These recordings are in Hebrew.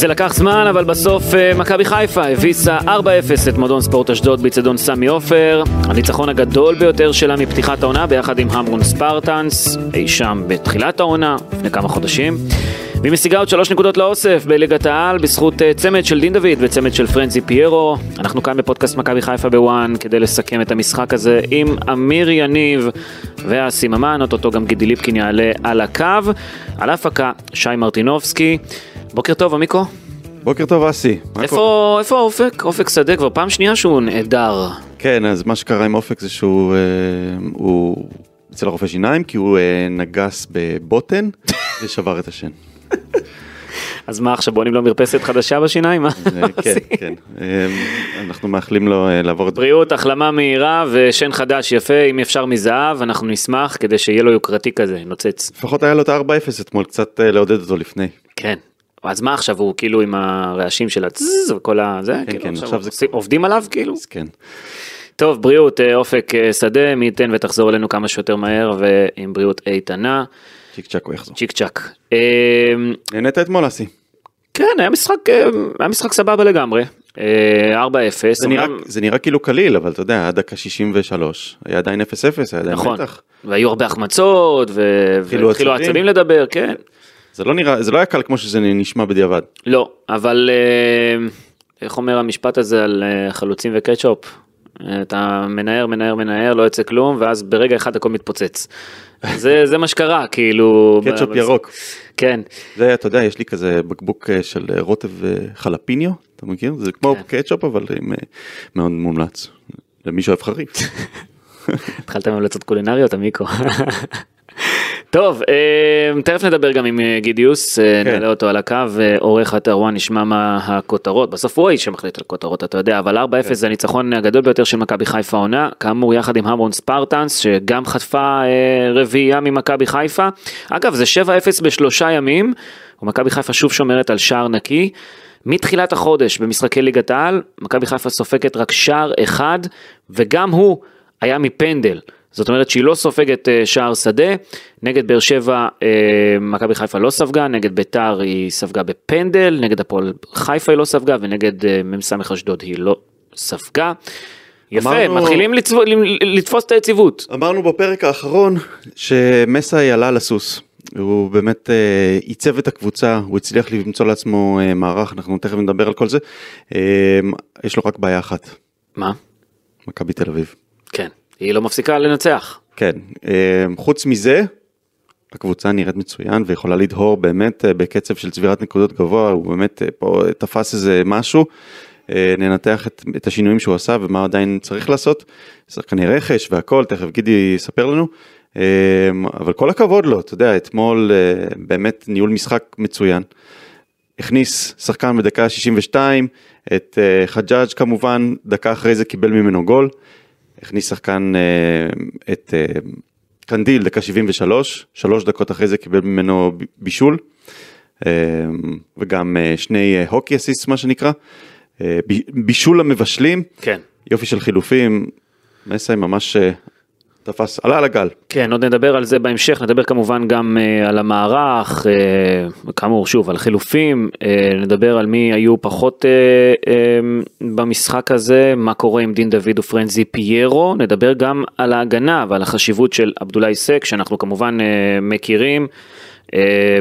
זה לקח זמן, אבל בסוף אה, מכבי חיפה הביסה 4-0 את מועדון ספורט אשדוד באיצטדיון סמי עופר. הניצחון הגדול ביותר שלה מפתיחת העונה, ביחד עם המרון ספרטנס, אי שם בתחילת העונה, לפני כמה חודשים. והיא משיגה עוד שלוש נקודות לאוסף בליגת העל בזכות אה, צמד של דין דוד וצמד של פרנזי פיירו. אנחנו כאן בפודקאסט מכבי חיפה בוואן כדי לסכם את המשחק הזה עם אמיר יניב והסיממן, אוטוטו גם גידי ליפקין יעלה על הקו. על ההפקה שי מרטינובסקי. בוקר טוב עמיקו. בוקר טוב אסי. איפה, איפה אופק? אופק שדה כבר פעם שנייה שהוא נעדר. כן, אז מה שקרה עם אופק זה שהוא אה, הוא אצל הרופא שיניים כי הוא אה, נגס בבוטן ושבר את השן. אז מה עכשיו בונים לו מרפסת חדשה בשיניים? אה, כן? כן. אה, אנחנו מאחלים לו אה, לעבור את... בריאות, החלמה מהירה ושן חדש יפה, אם אפשר מזהב, אנחנו נשמח כדי שיהיה לו יוקרתי כזה, נוצץ. לפחות היה לו את ה-4-0 אתמול, קצת לעודד אותו לפני. כן. אז מה עכשיו הוא כאילו עם הרעשים של הצז וכל ה... זה? כאילו, כן, עכשיו זה- עושים- עובדים עליו כאילו? אז כן. טוב, בריאות, אה, אופק אה, שדה, מי ייתן ותחזור אלינו כמה שיותר מהר ועם בריאות איתנה, צ'יק צ'אק הוא יחזור. צ'יק צ'אק. אה, נהנית אתמול אסי? כן, היה משחק, היה משחק סבבה לגמרי. אה, 4-0. זה נראה- אמנם- זה נראה כאילו קליל, אבל אתה יודע, עד דקה 63, היה עדיין 0-0, היה עדיין נכון, מתח. והיו הרבה החמצות, והתחילו עצבים. לדבר, כן. זה לא נראה, זה לא היה קל כמו שזה נשמע בדיעבד. לא, אבל אה, איך אומר המשפט הזה על אה, חלוצים וקטשופ? אה, אתה מנער, מנער, מנער, לא יוצא כלום, ואז ברגע אחד הכל מתפוצץ. זה, זה מה שקרה, כאילו... קטשופ ירוק. כן, זה, אתה יודע, יש לי כזה בקבוק של רוטב חלפיניו, אתה מכיר? זה כמו כן. קטשופ, אבל עם, מאוד מומלץ. למי שאוהב חריף. התחלת עם המלצות קולינריות, עמיקו. טוב, אה, תכף נדבר גם עם אה, גידיוס, אה, כן. נעלה אותו על הקו, עורך אתר וואן, נשמע מה הכותרות, בסוף הוא האיש שמחליט על כותרות, אתה יודע, אבל 4-0 כן. זה הניצחון הגדול ביותר של מכבי חיפה עונה, כאמור יחד עם המרון ספרטנס, שגם חטפה רביעייה ממכבי חיפה. אגב, זה 7-0 בשלושה ימים, ומכבי חיפה שוב שומרת על שער נקי. מתחילת החודש במשחקי ליגת העל, מכבי חיפה סופגת רק שער אחד, וגם הוא היה מפנדל. זאת אומרת שהיא לא סופגת אה, שער שדה, נגד באר שבע אה, מכבי חיפה לא ספגה, נגד ביתר היא ספגה בפנדל, נגד הפועל חיפה היא לא ספגה ונגד אה, מ"ס אשדוד היא לא ספגה. יפה, אמרנו- מתחילים לצב... לתפוס את היציבות. אמרנו בפרק האחרון שמסאי עלה לסוס. הוא באמת עיצב את הקבוצה, הוא הצליח למצוא לעצמו מערך, אנחנו תכף נדבר על כל זה. יש לו רק בעיה אחת, מה? מכבי תל אביב. כן, היא לא מפסיקה לנצח. כן, אה, חוץ מזה, הקבוצה נראית מצוין ויכולה לדהור באמת אה, בקצב של צבירת נקודות גבוה, הוא באמת אה, פה תפס איזה משהו, אה, ננתח את, את השינויים שהוא עשה ומה עדיין צריך לעשות, שחקני רכש והכל, תכף גידי יספר לנו, אה, אבל כל הכבוד לו, אתה יודע, אתמול באמת ניהול משחק מצוין. הכניס שחקן בדקה 62, את חג'אג' כמובן, דקה אחרי זה קיבל ממנו גול. הכניס שחקן אה, את אה, קנדיל, דקה 73, שלוש דקות אחרי זה קיבל ממנו בישול. אה, וגם שני הוקי אסיסט מה שנקרא. בישול המבשלים, כן. יופי של חילופים, מסי ממש תפס, עלה על הגל. כן, עוד נדבר על זה בהמשך, נדבר כמובן גם uh, על המערך, uh, כאמור שוב על חילופים, uh, נדבר על מי היו פחות uh, uh, במשחק הזה, מה קורה עם דין דוד ופרנזי פיירו, נדבר גם על ההגנה ועל החשיבות של עבדולאי סק, שאנחנו כמובן uh, מכירים. uh,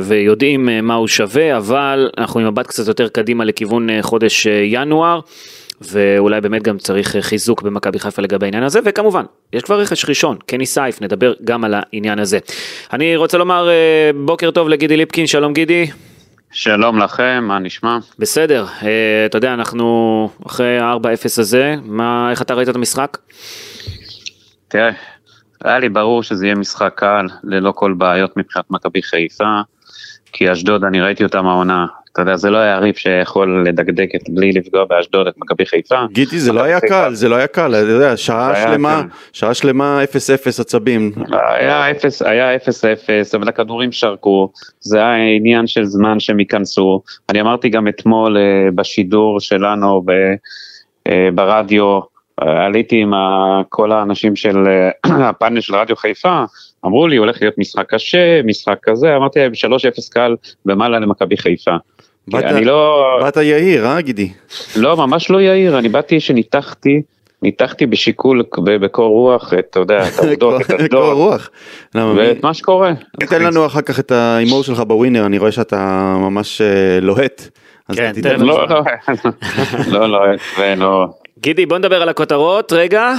ויודעים uh, מה הוא שווה, אבל אנחנו עם מבט קצת יותר קדימה לכיוון uh, חודש ינואר. ואולי באמת גם צריך אה, חיזוק במכבי חיפה לגבי העניין הזה, וכמובן, יש כבר רכש ראשון, קני סייף, נדבר גם על העניין הזה. אני רוצה לומר אה, בוקר טוב לגידי ליפקין, שלום גידי. שלום לכם, מה נשמע? בסדר, אה, אתה יודע, אנחנו אחרי ה-4-0 הזה, מה, איך אתה ראית את המשחק? תראה, היה לי ברור שזה יהיה משחק קל, ללא כל בעיות מבחינת מכבי חיפה, כי אשדוד, אני ראיתי אותם העונה, אתה יודע, זה לא היה יריב שיכול לדקדק את, בלי לפגוע באשדוד את מכבי חיפה. גיטי זה לא היה. קל, זה לא היה קל, אתה יודע, שעה שלמה, קל. שעה שלמה 0-0 עצבים. היה אפס, היה אפס אפס, אבל הכדורים שרקו, זה היה עניין של זמן שהם ייכנסו. אני אמרתי גם אתמול אה, בשידור שלנו אה, ברדיו, אה, עליתי עם כל האנשים של הפאנל של רדיו חיפה, אמרו לי הולך להיות משחק קשה, משחק כזה, אמרתי להם 3-0 קל ומעלה למכבי חיפה. באת- אני לא, באת יהיר, אה גידי? לא, ממש לא יאיר, אני באתי שניתחתי, ניתחתי בשיקול, בקור רוח, את, אתה יודע, את העובדות, את קור העובדות, רוח. למה, מי- ואת מה שקורה. תן לנו אחר כך את ההימור שלך בווינר, אני רואה שאתה ממש אה, לוהט. כן, תן. לא, לא, לא, לא, ולא. גידי, בוא נדבר על הכותרות, רגע.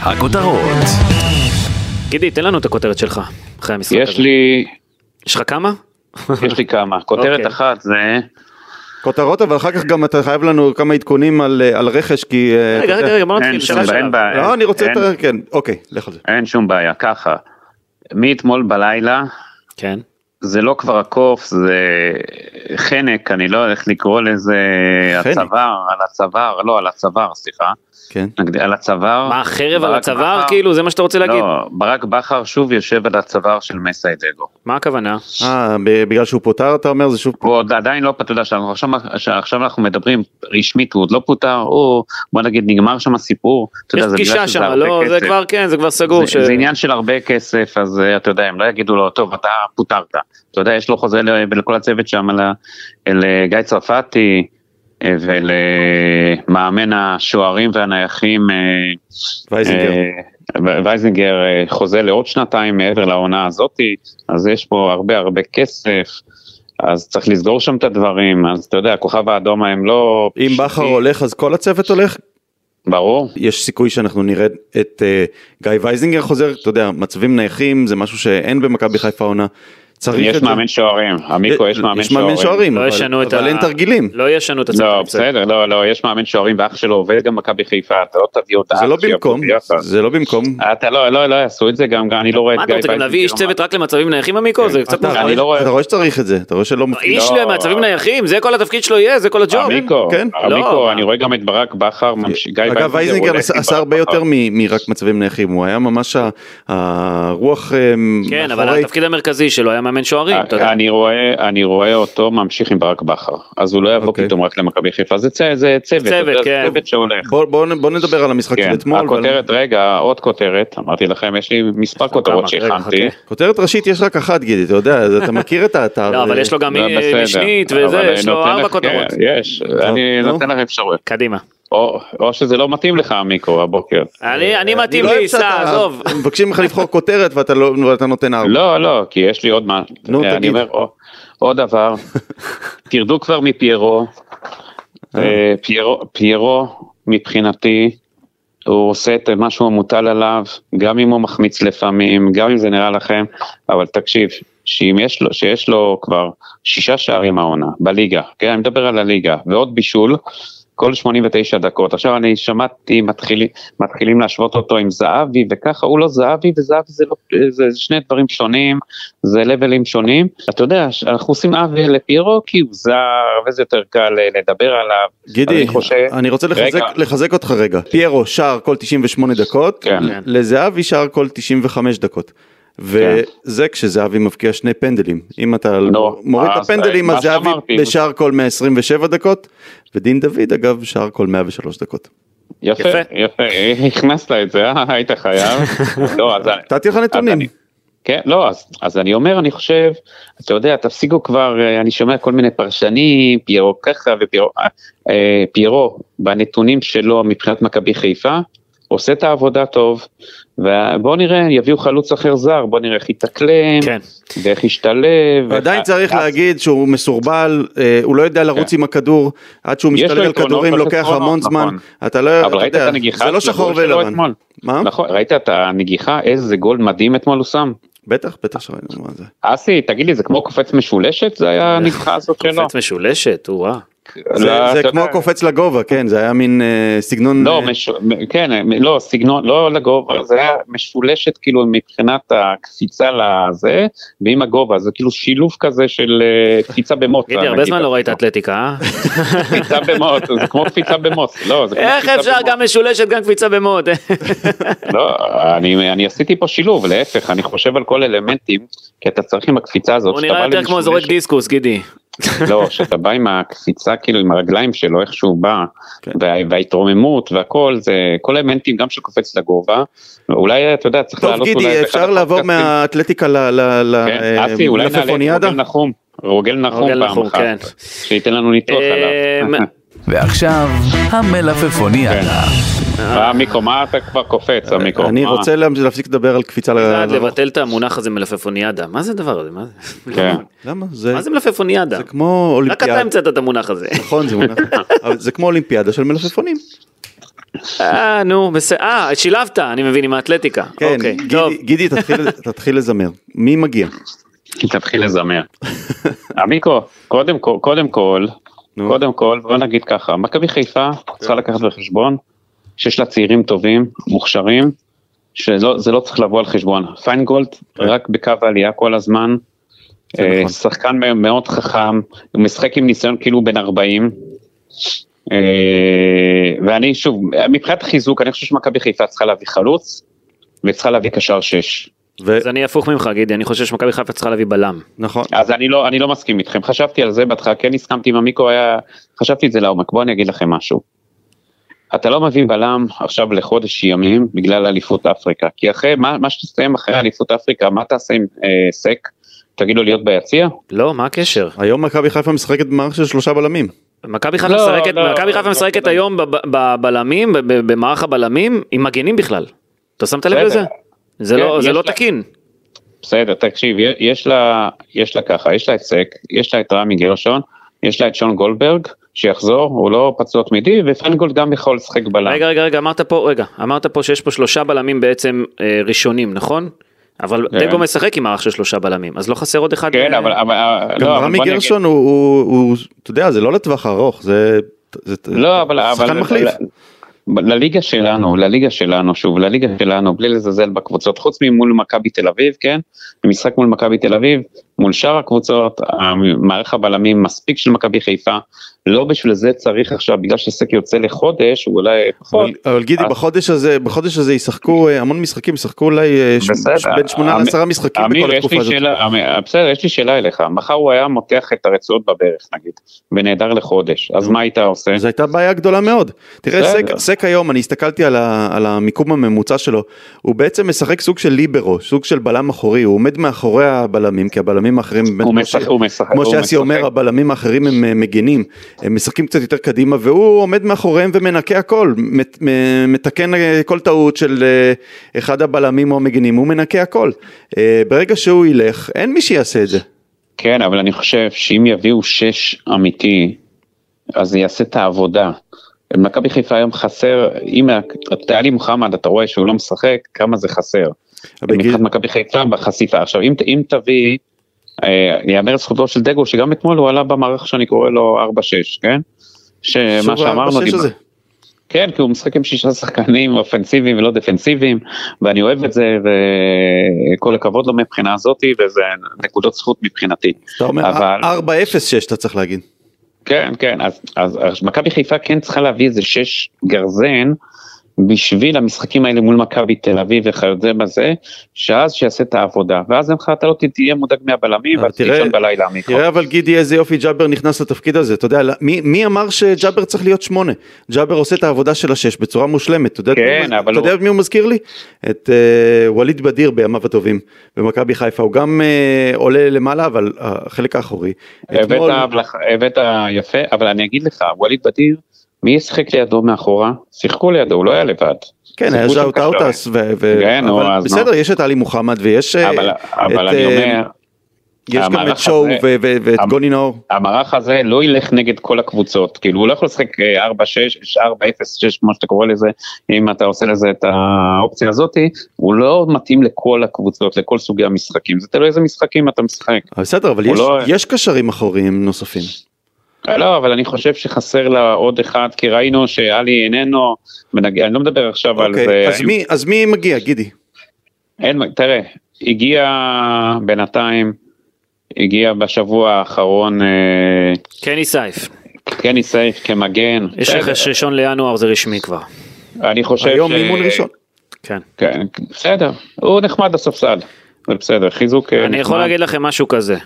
הכותרות. גידי, תן לנו את הכותרת שלך, אחרי המשחק הזה. יש לי, יש לך כמה? יש לי כמה. כותרת אוקיי. אחת זה, כותרות, אבל אחר כך גם אתה חייב לנו כמה עדכונים על אה, על רכש, כי... אה, רגע, רגע, רגע, בוא נתחיל אין שום בעיה, אין שלב. בעיה. לא, אני רוצה את ה... כן, אוקיי, לך על זה. אין שום בעיה, ככה. מאתמול בלילה, כן. זה לא כבר הקוף, זה חנק, אני לא יודע איך לקרוא לזה, חנק. הצוואר, על הצוואר, לא, על הצוואר, סליחה. כן. על הצוואר. מה, חרב על הצוואר? כאילו, זה מה שאתה רוצה להגיד? לא, ברק בכר שוב יושב על הצוואר של מסיידגו. מה הכוונה? אה, ב- בגלל שהוא פוטר, אתה אומר, זה שוב... הוא עוד עדיין לא, אתה יודע, עכשיו, שעכשיו אנחנו מדברים רשמית, הוא עוד לא פוטר, הוא, בוא נגיד, נגמר שם הסיפור. יש זה פגישה שם, לא, זה כסף. כבר, כן, זה כבר סגור. זה, ש- זה עניין של הרבה כסף, אז אה, אתה יודע, הם לא יגידו לו, טוב, אתה פוטרת. אתה יודע, יש לו חוזה לכל הצוות שם, ל- אל אה, צרפתי ולמאמן השוערים והנייחים, אה, וייזינגר. אה, וייזינגר אה, חוזה לעוד שנתיים מעבר לעונה הזאתי, אז יש פה הרבה הרבה כסף. אז צריך לסגור שם את הדברים, אז אתה יודע, הכוכב האדום הם לא... אם בכר. הולך, אז כל הצוות הולך? ברור. יש סיכוי שאנחנו נראה את אה, גיא וייזינגר חוזר, אתה יודע, מצבים נייחים, זה משהו שאין במכבי חיפה עונה. צריך יש. מאמן שוערים, עמיקו יש מאמן יש מאמן שוערים. שוערים, לא אבל- את אבל ה- אין תרגילים. לא ישנו את הצוות. לא. בסדר, לא, לא, יש מאמן שוערים ואח שלו עובד גם במכבי חיפה, אתה לא תביא אותה. זה לא במקום, זה לא במקום. אתה לא, לא, לא יעשו את זה, גם אני לא רואה את מה גיא אתה רוצה גם להביא איש. צוות רק למצבים נייחים עמיקו? זה קצת מוזר. לא רואה- אתה רואה שצריך את זה, אתה רואה שלא מפקיד. איש לא. למצבים נייחים, זה כל התפקיד שלו יהיה, זה כל הג'וב. עמיקו, כן. עמיקו, מה? אני רואה גם את ברק בכר, גיא אגב וייזינגר הולך עשה הרבה. יותר מ- מרק מצבים נייחים, הוא היה ממש הרוח אה, כן, אבל התפקיד המרכזי שלו היה מאמן שוערים, אתה יודע. אני רואה, אני רואה אותו ממשיך עם ברק בכר, אז הוא לא יבוא אוקיי. פתאום רק למכבי חיפה, זה צ- זה צוות, כן. צוות שהולך. בוא- בוא בוא נדבר על המשחק של כן, אתמול. אבל- הכותרת, רגע, עוד כותרת, אמרתי לכם, יש לי מספר כותרות שהכנתי. חכה. כותרת ראשית יש רק אחת גידי, אתה יודע, אתה מכיר את האתר. לא, אבל אה, יש לו גם אה, משנית וזה, יש לו ארבע לך- כותרות. כן, יש, אני נו. נותן לך אפשרויות. קדימה. או או שזה לא מתאים לך, מיקרו, הבוקר. אני אני מתאים לא לי, סע, עזוב. מבקשים ממך לבחור כותרת ואתה לא- ואתה נותן ארבע. לא, לא, כי יש לי עוד מה. נו, אני תגיד. אומר, או- עוד דבר, תרדו כבר מפיירו. אה, פיירו, פיירו, מבחינתי, הוא עושה את מה שהוא מוטל עליו, גם אם הוא מחמיץ לפעמים, גם אם זה נראה לכם, אבל תקשיב, שאם יש לו, שיש לו כבר שישה שערים העונה, בליגה, כן, אני מדבר על הליגה, ועוד בישול, כל 89 דקות. עכשיו אני שמעתי מתחילים, מתחילים להשוות אותו עם זהבי וככה, הוא לא זהבי וזהבי זה, לא, זה שני דברים שונים, זה לבלים שונים. אתה יודע, אנחנו עושים עוול לפיירו כי הוא זר וזה יותר קל לדבר עליו. גידי, אני חושב- אני רוצה לחזק, רגע. לחזק אותך רגע. פיירו שער כל 98 דקות, כן. לזהבי שער כל 95 דקות. וזה כשזהבי מבקיע שני פנדלים. אם אתה לא, מוריד את הפנדלים, מה אז זהבי. בשער כל 127 דקות, ודין דוד אגב שער כל 103 דקות. יפה, יפה. הכנסת את זה, אה? היית חייב. לא, נתתי לך נתונים. כן, לא, אז, אז אני אומר, אני חושב, אתה יודע, תפסיקו כבר, אה, אני שומע כל מיני פרשנים, פיירו ככה ופיירו, אה, אה, פיירו, בנתונים שלו מבחינת מכבי חיפה, עושה את העבודה טוב, ובואו נראה, יביאו חלוץ אחר זר, בואו נראה איך יתאקלם, כן. ואיך ישתלב. ועדיין ואיך- צריך אז- להגיד שהוא מסורבל, אה, הוא לא יודע לרוץ כן. עם הכדור, עד שהוא משתלט על כדורים לוקח המון זמן, נכון. אתה לא, אבל אתה ראית את יודע, הנגיחה זה לא שחור ולבן. מה? נכון, ראית את הנגיחה, איזה גול מדהים אתמול הוא שם? בטח, בטח שראינו מה זה. אסי, תגיד לי, זה כמו קופץ משולשת? זה היה הנגיחה הזאת שלו? קופץ משולשת, הוא רע. זה, לא, זה כמו יודע, קופץ לגובה, כן, זה היה מין אה, סגנון... לא, אה, מש... כן, לא, סגנון, לא לגובה, זה היה משולשת כאילו מבחינת הקפיצה לזה, ועם הגובה, זה כאילו שילוב כזה של אה, קפיצה במוט. גידי, הרבה נגיד. זמן לא ראית אתלטיקה, אה? קפיצה במוט, זה כמו קפיצה במוט, לא, זה כמו איך אפשר במוט. גם משולשת גם קפיצה במוד? לא, אני, אני עשיתי פה שילוב, להפך, אני חושב על כל אלמנטים, כי אתה צריך עם הקפיצה הזאת, הוא נראה יותר כמו זורק דיסקוס, גידי. לא, שאתה בא עם הקפיצה, כאילו עם הרגליים שלו, איך שהוא בא, כן. וה, וההתרוממות והכל, זה כל האלמנטים גם של קופץ לגובה, אולי אתה יודע, צריך טוב לעלות אולי... גידי, באחד אפשר לעבור. מהאתלטיקה ל- ל- ל- כן, אה, אסי, אולי נעלה את לפפוניאדה? רוגל נחום, רוגל נחום פעם נחום, אחת, כן. שייתן לנו ניתוח עליו. ועכשיו, המלפפוניאדה. אה, מיקו, מה אתה כבר קופץ, המיקו? אני מה? רוצה לה- להפסיק לדבר על קפיצה ל... לדעת ל- לבטל את המונח הזה מלפפוניאדה, מה זה הדבר הזה? מה זה? כן. למה? זה מה זה מלפפוניאדה? זה כמו רק אתה אולימפיאדה. המצאת את המונח הזה. נכון, זה מונח. זה כמו אולימפיאדה של מלפפונים. אה, נו, בסדר. אה, שילבת, אני מבין, עם האתלטיקה. כן, אוקיי, גידי- טוב. גידי, תתחיל- תתחיל לזמר. מי מגיע? תתחיל לזמר. המיקו, קודם כל, קודם כל, בוא נגיד ככה, מכבי חיפה צריכה לקחת בחשבון שיש לה צעירים טובים, מוכשרים, שזה לא צריך לבוא על חשבון. פיינגולד רק בקו העלייה כל הזמן, אה, נכון. שחקן מאוד חכם, הוא משחק עם ניסיון כאילו בן 40. אה, ואני שוב, מבחינת חיזוק, אני חושב שמכבי חיפה צריכה להביא חלוץ, וצריכה להביא קשר 6. ו- אז אני הפוך ממך, גידי, אני חושב שמכבי חיפה צריכה להביא בלם. נכון. אז אני לא, אני לא מסכים איתכם, חשבתי על זה בהתחלה, כן הסכמתי עם המיקרו, היה, חשבתי את זה לעומק, בואו אני אגיד לכם משהו. אתה לא מביא בלם עכשיו לחודש ימים בגלל אליפות אפריקה, כי אחרי, מה, מה שתסיים אחרי אליפות אפריקה, מה תעשה עם אה, סק? תגיד לו להיות ביציע? לא, מה הקשר? היום מכבי חיפה משחקת במערכת של שלושה בלמים. מכבי חיפה לא, משחקת, לא, מכבי חיפה לא, משחקת לא. היום בב- בבלמים, ב- ב- במערך הבלמים, עם מגנים בכלל. אתה שמת לב. לזה? זה כן, לא- זה לא לה- תקין. בסדר, תקשיב, יש- יש לה, יש לה ככה, יש לה את סק, יש לה את רמי גרשון, יש לה את שון גולדברג, שיחזור, הוא לא פצוע תמידי, ופיינגולד גם יכול לשחק בלם. רגע, רגע, רגע, אמרת פה, רגע, אמרת פה שיש פה שלושה בלמים בעצם אה, ראשונים, נכון? אבל כן. דגו משחק עם מערך של שלושה בלמים, אז לא חסר עוד אחד. כן, אה, אבל, אבל, גם לא, אבל רמי גרשון הוא- הוא, הוא- אתה יודע, זה לא לטווח ארוך, זה... זה- לא, אבל... שחקן אבל מחליף. לליגה שלנו, לליגה שלנו, שוב, לליגה שלנו, בלי לזלזל בקבוצות, חוץ ממול מכבי תל אביב, כן? במשחק מול מכבי תל אביב, מול שאר הקבוצות, מערך הבלמים מספיק של מכבי חיפה, לא בשביל זה צריך עכשיו, בגלל שסק יוצא לחודש, הוא אולי פחות. אבל, אבל גידי, אז- בחודש הזה, בחודש הזה ישחקו אה, המון משחקים, ישחקו אולי אה, ש- בין שמונה לעשרה משחקים אמיר, בכל התקופה הזאת. שאלה, אמיר, בסדר, יש לי שאלה אליך, מחר הוא היה מותח את הרצועות בברך נגיד, ונעדר לחודש, אז מה היית עושה? זו הייתה בעיה גדולה מאוד. תראה. סק, סק היום, אני הסתכלתי על, ה, על המיקום הממוצע שלו, הוא בעצם משחק סוג של ליברו, סוג של בלם אחורי, הוא עומד מאחורי הבלמים, כי הבלמים האחרים, באמת, הוא כמו שאסי. אומר, הבלמים האחרים הם אה, מגינים, הם משחקים קצת יותר קדימה, והוא עומד מאחוריהם ומנקה הכל, מתקן אה, כל טעות של אה, אחד הבלמים או המגינים, הוא מנקה הכל. ברגע שהוא ילך, אין מי שיעשה את זה. כן, אבל אני חושב שאם יביאו שש אמיתי, אז זה יעשה את העבודה. מכבי חיפה היום חסר, אם טלי מוחמד, אתה רואה שהוא לא משחק, כמה זה חסר. מבחינת מכבי חיפה בחשיפה. עכשיו, אם, אם תביא, אה, יאמר לזכותו של דגו, שגם אתמול הוא עלה במערך שאני קורא לו 4-6, כן? שמה שאמרנו. כן, כי הוא משחק עם שישה שחקנים אופנסיביים ולא דפנסיביים, ואני אוהב את זה, וכל הכבוד לו מבחינה הזאתי, וזה נקודות זכות מבחינתי. אתה אומר אבל- 4-0-6 אתה צריך להגיד. כן, כן, אז, אז, אז מכבי חיפה כן צריכה להביא איזה שש גרזן בשביל המשחקים האלה מול מכבי תל אביב וכיוצא בזה, שאז שיעשה את העבודה, ואז ממך אתה לא תהיה מודאג מהבלמים, ואז תראה- בלילה. תראה אבל גידי איזה יופי ג'אבר נכנס לתפקיד הזה, אתה יודע, מי, מי אמר שג'אבר צריך להיות שמונה? ג'אבר עושה את העבודה של השש בצורה מושלמת, אתה יודע, כן, מי אתה יודע הוא- את מי הוא מזכיר לי? את אה, ווליד בדיר בימיו הטובים במכבי חיפה, הוא גם אה, עולה למעלה אבל החלק האחורי. אתמול- הבאת, הבאת יפה, אבל אני אגיד לך, ווליד בדיר, מי ישחק לידו מאחורה? שיחקו לידו, הוא לא היה לבד. כן, היה ז'אוט. אאוטס, ו- ו- כן, אבל אז בסדר. יש את עלי מוחמד ויש אה, אבל, אבל את, אני אה, אומר, יש גם את שואו ואת גוני נאור. המערך הזה לא ילך נגד כל הקבוצות, כאילו הוא לא יכול לשחק אה, 4-6, 4-0-6 כמו שאתה קורא לזה, אם אתה עושה לזה את האופציה הזאתי, הוא לא מתאים לכל הקבוצות, לכל סוגי המשחקים, זה תלוי איזה משחקים אתה משחק. אבל בסדר, אבל יש- לא- יש קשרים אחוריים נוספים. לא, אבל אני חושב שחסר לה עוד אחד, כי ראינו שאלי איננו, ונג... אני לא מדבר עכשיו על אוקיי, זה. אז מי- אז מי מגיע, גידי? אין, תראה, הגיע בינתיים, הגיע בשבוע האחרון אה, קני סייף. קני סייף כמגן. יש רכש ראשון לינואר זה רשמי כבר. אני חושב היום ש- אימון ראשון. כן. כן, בסדר, הוא נחמד בספסל, זה בסדר, חיזוק אה, אני יכול נחמד. להגיד לכם משהו כזה.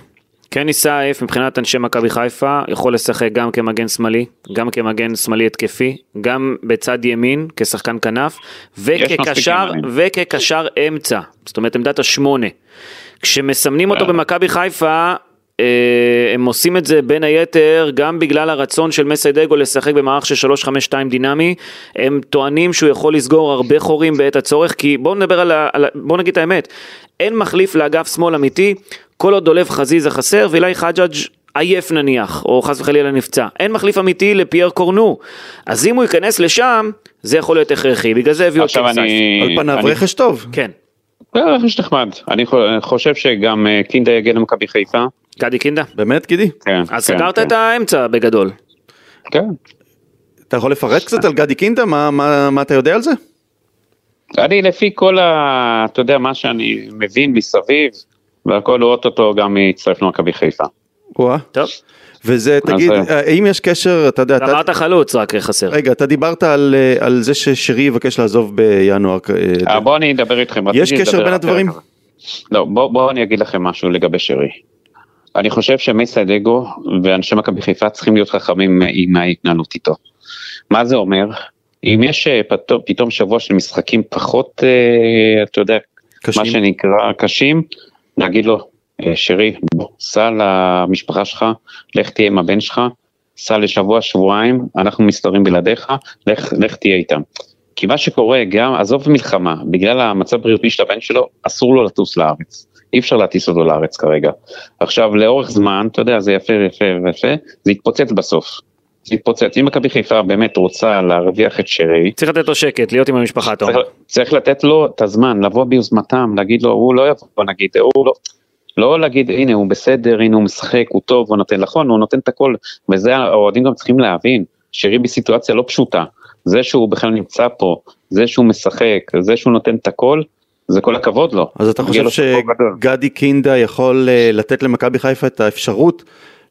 קני סייף מבחינת אנשי מכבי חיפה יכול לשחק גם כמגן שמאלי, גם כמגן שמאלי התקפי, גם בצד ימין כשחקן כנף, וכקשר. וכקשר אמצע, זאת אומרת עמדת השמונה. כשמסמנים אותו אה. במכבי חיפה, אה, הם עושים את זה בין היתר גם בגלל הרצון של מסיידגו לשחק במערך של 3-5-2 דינמי, הם טוענים שהוא יכול לסגור הרבה חורים בעת הצורך, כי בואו נדבר. על ה- בואו נגיד את האמת, אין מחליף לאגף שמאל אמיתי, כל עוד דולב חזיזה חסר ואילי חג'אג' עייף נניח, או חס וחלילה נפצע, אין מחליף אמיתי לפייר קורנו, אז אם הוא ייכנס לשם, זה יכול להיות הכרחי, בגלל זה הביאו את סייף. אני... על פניו אני- רכש טוב. כן, אה, רכש נחמד, אני חו- חושב שגם אה, קינדה יגיע למכבי חיפה. גדי קינדה. באמת, גידי? כן, אז כן, סגרת כן. את האמצע בגדול. כן. אתה יכול לפרט קצת על גדי קינדה? מה- מה מה אתה יודע על זה? אני לפי כל ה... אתה יודע, מה שאני מבין מסביב, והכל הוא אוטוטו גם יצטרף למכבי חיפה. וואה. טוב, וזה, תגיד, אז, אה, האם יש קשר, אתה יודע, אתה- אמרת חלוץ רק חסר. רגע, אתה דיברת על אה, על זה ששרי יבקש לעזוב בינואר. אה, אה, בואו אני אדבר איתכם. יש קשר בין הדברים? לא, בואו בוא אני אגיד לכם משהו לגבי שרי. אני חושב שמסיידגו ואנשי מכבי חיפה צריכים להיות חכמים עם ההתנהלות איתו. מה זה אומר? אם יש אה, פתאום, פתאום שבוע של משחקים פחות, אה, אתה יודע, קשים. מה שנקרא קשים, להגיד לו, "אה, שרי, בוא, סע למשפחה שלך, לך תהיה עם הבן שלך, סע לשבוע, שבועיים, אנחנו מסתדרים בלעדיך, לך, לך תהיה איתם. כי מה שקורה גם, עזוב מלחמה, בגלל המצב הבריאותי של הבן שלו, אסור לו לטוס לארץ. אי אפשר להטיס אותו לארץ כרגע. עכשיו, לאורך זמן, אתה יודע, זה יפה יפה ויפה, זה יתפוצץ בסוף. זה יתפוצץ. אם מכבי חיפה באמת רוצה להרוויח את שרי, צריך לתת לו שקט, להיות עם המשפחה, אתה צריך, אומר. צריך לתת לו את הזמן, לבוא ביוזמתם, להגיד לו, הוא לא יבוא, נגיד, הוא לא, לא להגיד, הנה הוא בסדר, הנה הוא משחק, הוא טוב, הוא נותן, נכון, הוא נותן את הכל, וזה האוהדים גם צריכים להבין, שרי בסיטואציה לא פשוטה, זה שהוא בכלל נמצא פה, זה שהוא משחק, זה שהוא נותן את הכל, זה כל הכבוד לו. אז אתה חושב. שגדי קינדה יכול אה, לתת למכבי חיפה את האפשרות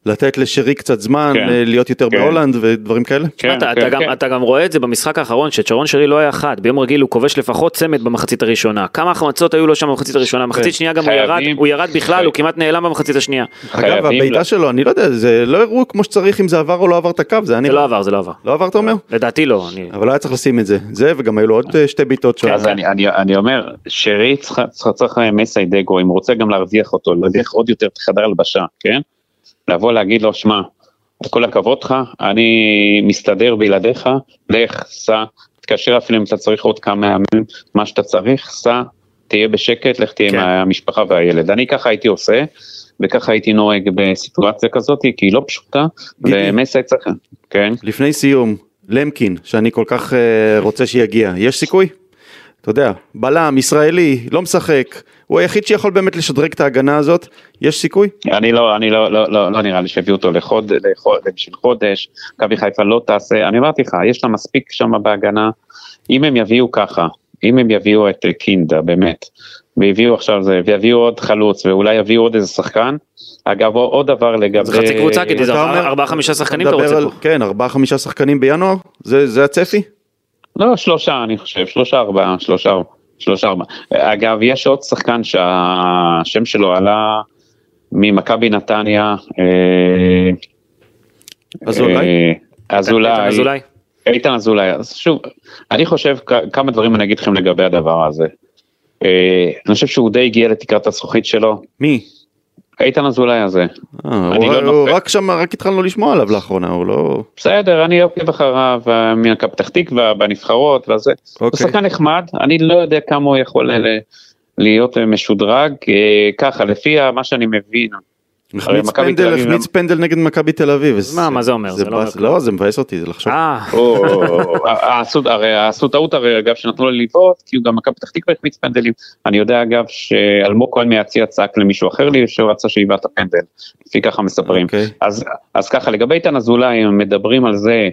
לתת לשרי קצת זמן, כן. אה, להיות יותר כן. בהולנד ודברים כאלה? כן, אתה, כן, אתה, גם, כן. אתה גם רואה את זה במשחק האחרון שצ'רון שרי לא היה חד, ביום רגיל הוא כובש לפחות צמד במחצית הראשונה, כמה החמצות היו לו שם במחצית הראשונה, במחצית שנייה גם הוא ירד, חייבים- הוא ירד בכלל, חי- הוא כמעט נעלם במחצית השנייה. אגב, חייבים הבעיטה לה- שלו, אני לא יודע, זה לא הראו כמו שצריך אם זה עבר או לא עבר את הקו, זה היה זה. לא עבר, זה לא עבר. לא עבר אתה אומר? לדעתי לא, אני... אבל לא היה צריך לשים את זה. זה וגם היו לו עוד אה, שתי בעיטות שם. אז אני, אני, אני אומר, שרי צריך, צריך, צריך מסיידגו, אם רוצה גם להרוויח אותו, להרוויח עוד יותר את חדר הלבשה, כן? לבוא להגיד לו, שמע, כל הכבוד לך, אני מסתדר בלעדיך, לך, סע, תתקשר אפילו אם אתה צריך עוד כמה ימים, מה שאתה צריך, סע, תהיה בשקט, לך תהיה כן. עם המשפחה והילד. אני ככה הייתי עושה, וככה הייתי נוהג בסיטואציה כזאת, כי היא לא פשוטה. ומסי צריך, כן? לפני סיום, למקין, שאני כל כך אה, רוצה שיגיע, יש סיכוי? אתה יודע, בלם, ישראלי, לא משחק, הוא היחיד שיכול באמת לשדרג את ההגנה הזאת, יש סיכוי? אני לא, אני לא, לא, לא, לא נראה לי שהביאו אותו לחוד, לחוד, בשביל חודש, מכבי חיפה לא תעשה, אני אמרתי לך, יש לה מספיק שם בהגנה, אם הם יביאו ככה, אם הם יביאו את קינדה, באמת, ויביאו עכשיו זה, ויביאו עוד חלוץ, ואולי יביאו עוד איזה שחקן, אגב, עוד דבר לגבי... זה חצי קבוצה, כי זה אתה אומר- ארבעה חמישה שחקנים אתה רוצה פה. כן, ארבעה חמישה שחקנים בינואר? זה זה הצפי? לא, שלושה, אני חושב, שלושה ארבעה, שלושה, שלושה ארבעה. אגב, יש עוד שחקן שהשם שלו עלה ממכבי נתניה, אה, אזולאי? אה, אזולאי, איתן אזולאי. איתן אזולאי, אז שוב, אני חושב כמה דברים אני אגיד לכם לגבי הדבר הזה. אה, אני חושב שהוא די הגיע לתקרת הזכוכית שלו, מי? איתן אזולאי הזה. אה, הוא- לא. רק שם, רק התחלנו לשמוע עליו לאחרונה, הוא לא... בסדר, אני עוקב אחריו אה, ממכבי פתח תקווה, בנבחרות וזה. הוא אוקיי. שחקן נחמד, אני לא יודע כמה הוא יכול להיות משודרג, אה, ככה, לפי מה שאני מבין, החמיץ פנדל, אביב החמיץ פנדל נגד מכבי תל אביב. מה, מה זה אומר? זה לא אומר. לא, זה מבאס אותי, זה לחשוב. אה, עשו- הרי עשו טעות הרי אגב שנתנו לו לבעוט כי הוא גם מכבי פתח תקווה החמיץ פנדלים. אני יודע אגב שאלמוג כהן מהיציע צעק למישהו אחר לי שהוא רצה שיבעט את הפנדל. לפי ככה מספרים. אוקיי. אז ככה לגבי איתן אזולאי מדברים על זה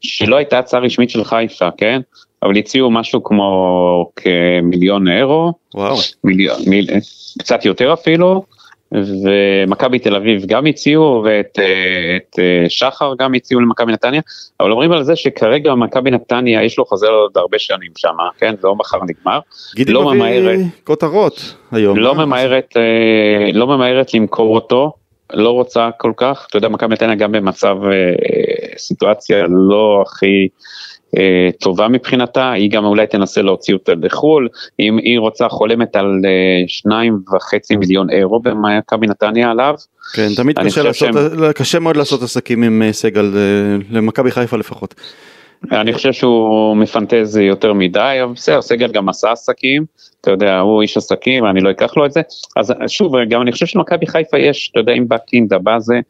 שלא הייתה הצעה רשמית של חיפה כן אבל הציעו משהו כמו כמיליון אירו. וואו. מיליון, מיל, קצת יותר אפילו, ומכבי תל אביב גם הציעו, ואת אה, את, אה, שחר גם הציעו למכבי נתניה, אבל אומרים על זה שכרגע מכבי נתניה יש לו חוזה עוד הרבה שנים שם, כן, לא מחר נגמר, גידי לא מביא ממהרת. כותרות היום. לא? ממהרת, אה, לא ממהרת למכור אותו, לא רוצה כל כך, אתה יודע, מכבי נתניה גם במצב, סיטואציה לא הכי טובה מבחינתה, היא גם אולי תנסה להוציא אותה לחו"ל, אם היא רוצה, חולמת על אה, שניים וחצי מיליון אירו במכבי נתניה עליו, כן, תמיד קשה לעשות, קשה מאוד לעשות עסקים עם אה, סגל, אה, למכבי חיפה לפחות. אני חושב שהוא מפנטז יותר מדי, אבל בסדר, סגל גם עשה עסקים, אתה יודע, הוא איש עסקים, אני לא אקח לו את זה. אז שוב, גם אני חושב שלמכבי חיפה יש, אתה יודע, אם בא קינדה, בא זה,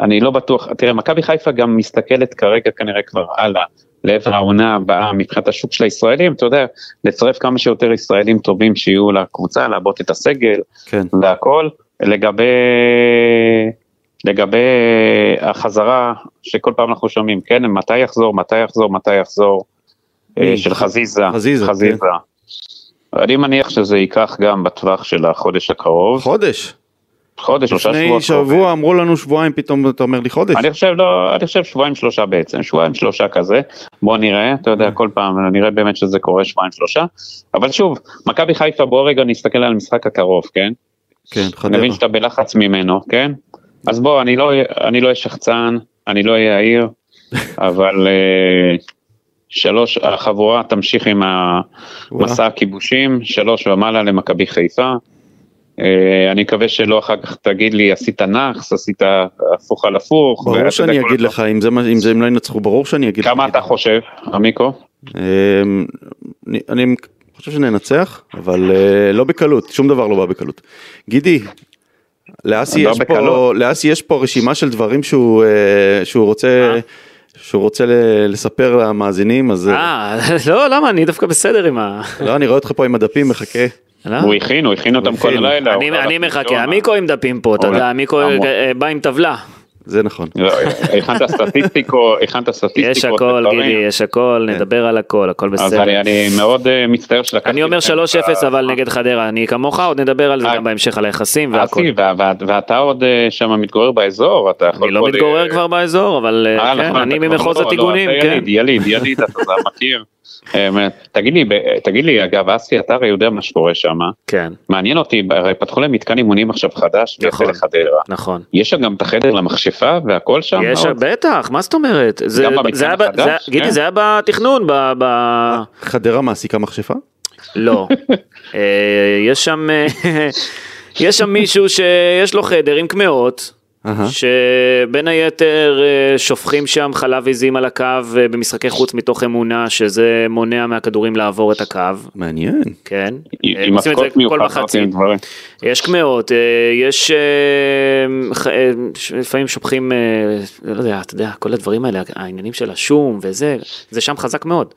אני לא בטוח, תראה, מכבי חיפה גם מסתכלת כרגע כנראה כבר הלאה, לעבר העונה הבאה מבחינת השוק של הישראלים, אתה יודע, לצרף כמה שיותר ישראלים טובים שיהיו לקבוצה, לעבות את הסגל כן. והכל. לגבי, לגבי החזרה שכל פעם אנחנו שומעים, כן, מתי יחזור, מתי יחזור, מתי יחזור? אה, של חזיזה, חזיזה, כן. חזיזה. אני מניח שזה ייקח גם בטווח של החודש הקרוב, חודש. חודש, שלושה לפני שבועות. שבוע אמרו לנו שבועיים, פתאום אתה אומר לי חודש. אני חושב לא, אני חושב שבועיים שלושה בעצם, שבועיים שלושה כזה, בוא נראה, אתה. יודע, כל פעם נראה באמת שזה קורה שבועיים שלושה, אבל שוב, מכבי חיפה בוא רגע נסתכל על המשחק הקרוב, כן? כן, חדרה. מבין שאתה בלחץ ממנו, כן? אז בוא, אני לא אני לא אהיה שחצן, אני לא אהיה יאיר, אבל אה, שלוש, החבורה תמשיך עם המסע הכיבושים, שלוש ומעלה למכבי חיפה. אה, אני מקווה שלא אחר כך תגיד לי עשית נאחס, עשית הפוך על הפוך. ברור שאני אגיד לך, אם זה מה- אם זה- אם לא ינצחו, ברור שאני אגיד לך. כמה אתה חושב, עמיקו? אמ, אני- חושב שננצח, אבל אה, לא בקלות, שום דבר לא בא בקלות. גידי, לאסי לא יש פה, בקלות. לאסי יש פה רשימה של דברים שהוא אה, שהוא רוצה, שהוא רוצה לספר למאזינים, אז אה, לא, למה? אני דווקא בסדר עם ה... לא, אני רואה אותך פה עם הדפים, מחכה. לא? הוא הכין, הוא הכין אותם כל. הלילה. אני- מחכה. המיקו עם דפים פה, אתה. יודע, המיקו המון. אה, בא עם טבלה. זה נכון. לא, הכנת סטטיסטיקו, הכנת סטטיסטיקות. יש הכל. גידי, יש הכל, נדבר על הכל, הכל אז בסדר. אני, אני מאוד אה, מצטער שלקחתי... אני אומר לכם 3-0 את ה- אבל נגד חדרה, אני כמוך, עוד נדבר על זה אה, גם בהמשך על היחסים והכל. ואתה עוד אה, שם מתגורר באזור, אתה יכול... אני לא מתגורר כבר באזור, אבל אה, אה, כן, נכון, אני ממחוז לא, הטיגונים, כן. יליד, יליד, יליד, אתה מכיר. תגיד לי, תגיד לי, אגב, אסי, אתה הרי יודע מה שקורה שם. כן, מעניין אותי, הרי פתחו להם מתקן אימונים עכשיו חדש, נכון. לחדרה. נכון. יש שם גם את החדר למכשפה והכל שם? יש, עוד? בטח, מה זאת אומרת? זה- גם במתקן זה היה ב- החדש? זה- גידי, כן. זה היה בתכנון, ב... ב- חדרה מעסיקה מכשפה? לא. אה, יש שם... אה, יש שם מישהו שיש לו חדר עם קמעות, שבין היתר אה, שופכים שם חלב עזים על הקו אה, במשחקי חוץ מתוך אמונה שזה מונע מהכדורים לעבור את הקו, מעניין. כן? עם אה, כל מיוחדות מחצית. יש קמעות, אה, יש אה, אה, לפעמים שופכים, לא יודע, אתה יודע, כל הדברים האלה, העניינים של השום וזה, זה שם חזק מאוד.